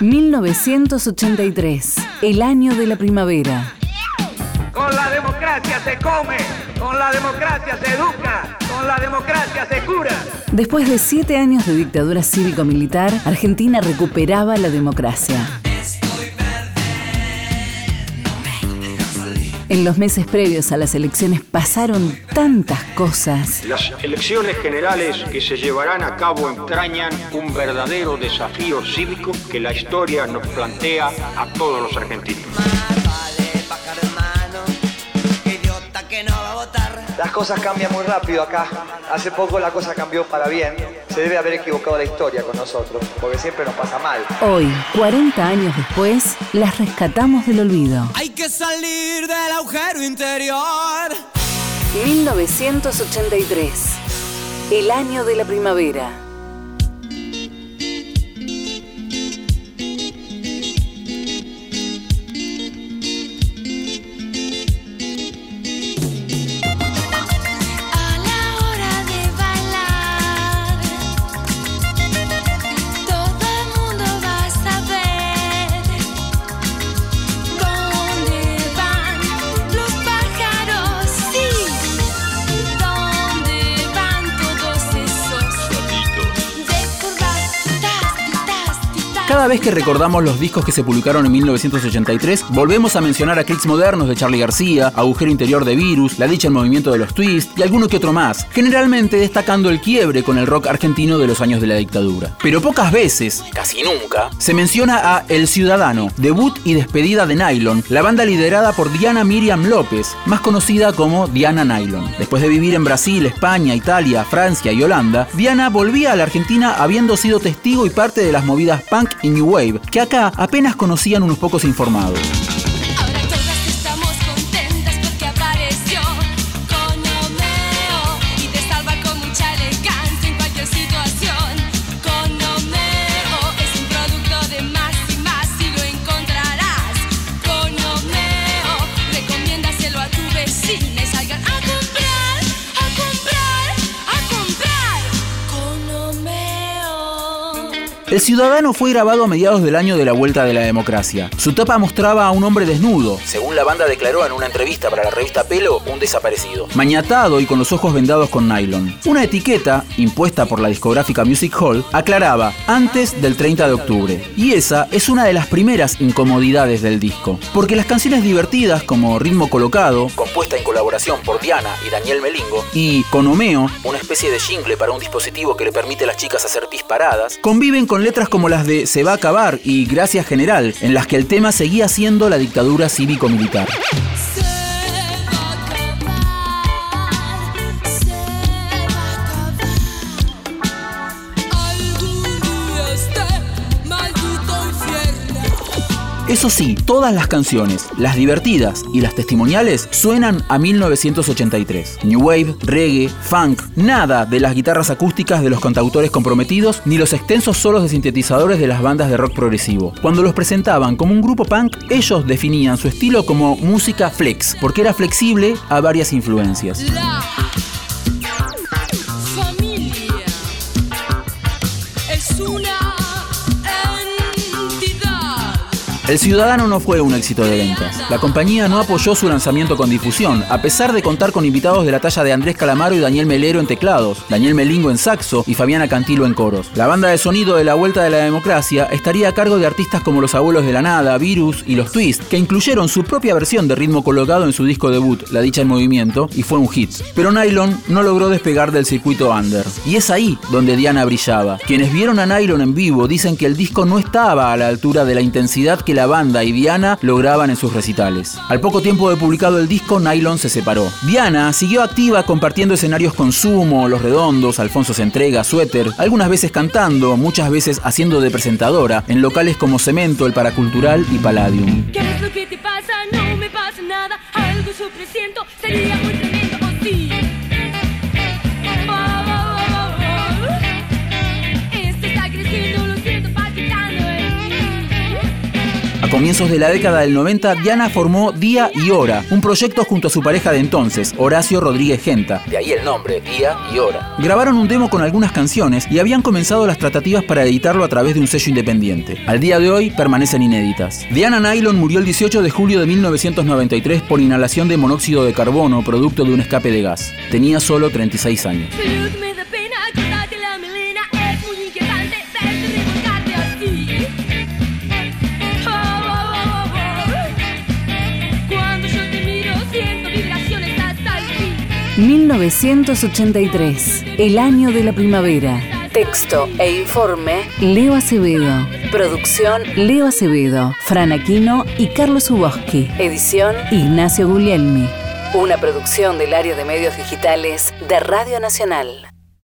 1983, el año de la primavera. Con la democracia se come, con la democracia se educa, con la democracia se cura. Después de siete años de dictadura cívico-militar, Argentina recuperaba la democracia. En los meses previos a las elecciones pasaron tantas cosas. Las elecciones generales que se llevarán a cabo entrañan un verdadero desafío cívico que la historia nos plantea a todos los argentinos. Las cosas cambian muy rápido acá. Hace poco la cosa cambió para bien. Se debe haber equivocado la historia con nosotros, porque siempre nos pasa mal. Hoy, 40 años después, las rescatamos del olvido. Hay que salir del agujero interior. 1983, el año de la primavera. Cada vez que recordamos los discos que se publicaron en 1983, volvemos a mencionar a clics modernos de Charlie García, Agujero Interior de Virus, La Dicha el Movimiento de los Twist y alguno que otro más, generalmente destacando el quiebre con el rock argentino de los años de la dictadura. Pero pocas veces, casi nunca, se menciona a El Ciudadano, debut y despedida de Nylon, la banda liderada por Diana Miriam López, más conocida como Diana Nylon. Después de vivir en Brasil, España, Italia, Francia y Holanda, Diana volvía a la Argentina habiendo sido testigo y parte de las movidas punk y new wave, que acá apenas conocían unos pocos informados. El Ciudadano fue grabado a mediados del año de la vuelta de la democracia. Su tapa mostraba a un hombre desnudo, según la banda declaró en una entrevista para la revista Pelo, un desaparecido. Mañatado y con los ojos vendados con nylon. Una etiqueta, impuesta por la discográfica Music Hall, aclaraba antes del 30 de octubre. Y esa es una de las primeras incomodidades del disco. Porque las canciones divertidas como Ritmo Colocado, compuesta en colaboración por Diana y Daniel Melingo, y Conomeo, una especie de jingle para un dispositivo que le permite a las chicas hacer disparadas, conviven con letras como las de Se va a acabar y Gracias General, en las que el tema seguía siendo la dictadura cívico-militar. Eso sí, todas las canciones, las divertidas y las testimoniales, suenan a 1983. New Wave, reggae, funk, nada de las guitarras acústicas de los cantautores comprometidos ni los extensos solos de sintetizadores de las bandas de rock progresivo. Cuando los presentaban como un grupo punk, ellos definían su estilo como música flex, porque era flexible a varias influencias. El Ciudadano no fue un éxito de ventas. La compañía no apoyó su lanzamiento con difusión, a pesar de contar con invitados de la talla de Andrés Calamaro y Daniel Melero en teclados, Daniel Melingo en saxo y Fabiana Cantilo en coros. La banda de sonido de la Vuelta de la Democracia estaría a cargo de artistas como Los Abuelos de la Nada, Virus y Los Twist, que incluyeron su propia versión de ritmo colocado en su disco debut, La Dicha en Movimiento, y fue un hit. Pero Nylon no logró despegar del circuito under. Y es ahí donde Diana brillaba. Quienes vieron a Nylon en vivo dicen que el disco no estaba a la altura de la intensidad que la banda y Diana lograban en sus recitales. Al poco tiempo de publicado el disco, Nylon se separó. Diana siguió activa compartiendo escenarios con Sumo, Los Redondos, Alfonso se entrega, Suéter, algunas veces cantando, muchas veces haciendo de presentadora, en locales como Cemento, El Paracultural y Palladium. ¿Qué es lo que te pasa? No me pasa nada. Algo. Sería comienzos de la década del 90, Diana formó Día y Hora, un proyecto junto a su pareja de entonces, Horacio Rodríguez Genta. De ahí el nombre, Día y Hora. Grabaron un demo con algunas canciones y habían comenzado las tratativas para editarlo a través de un sello independiente. Al día de hoy permanecen inéditas. Diana Nylon murió el 18 de julio de 1993 por inhalación de monóxido de carbono, producto de un escape de gas. Tenía solo 36 años. 1983, el año de la primavera. Texto e informe, Leo Acevedo. Producción, Leo Acevedo, Fran Aquino y Carlos Uboski. Edición, Ignacio Guglielmi. Una producción del área de medios digitales de Radio Nacional.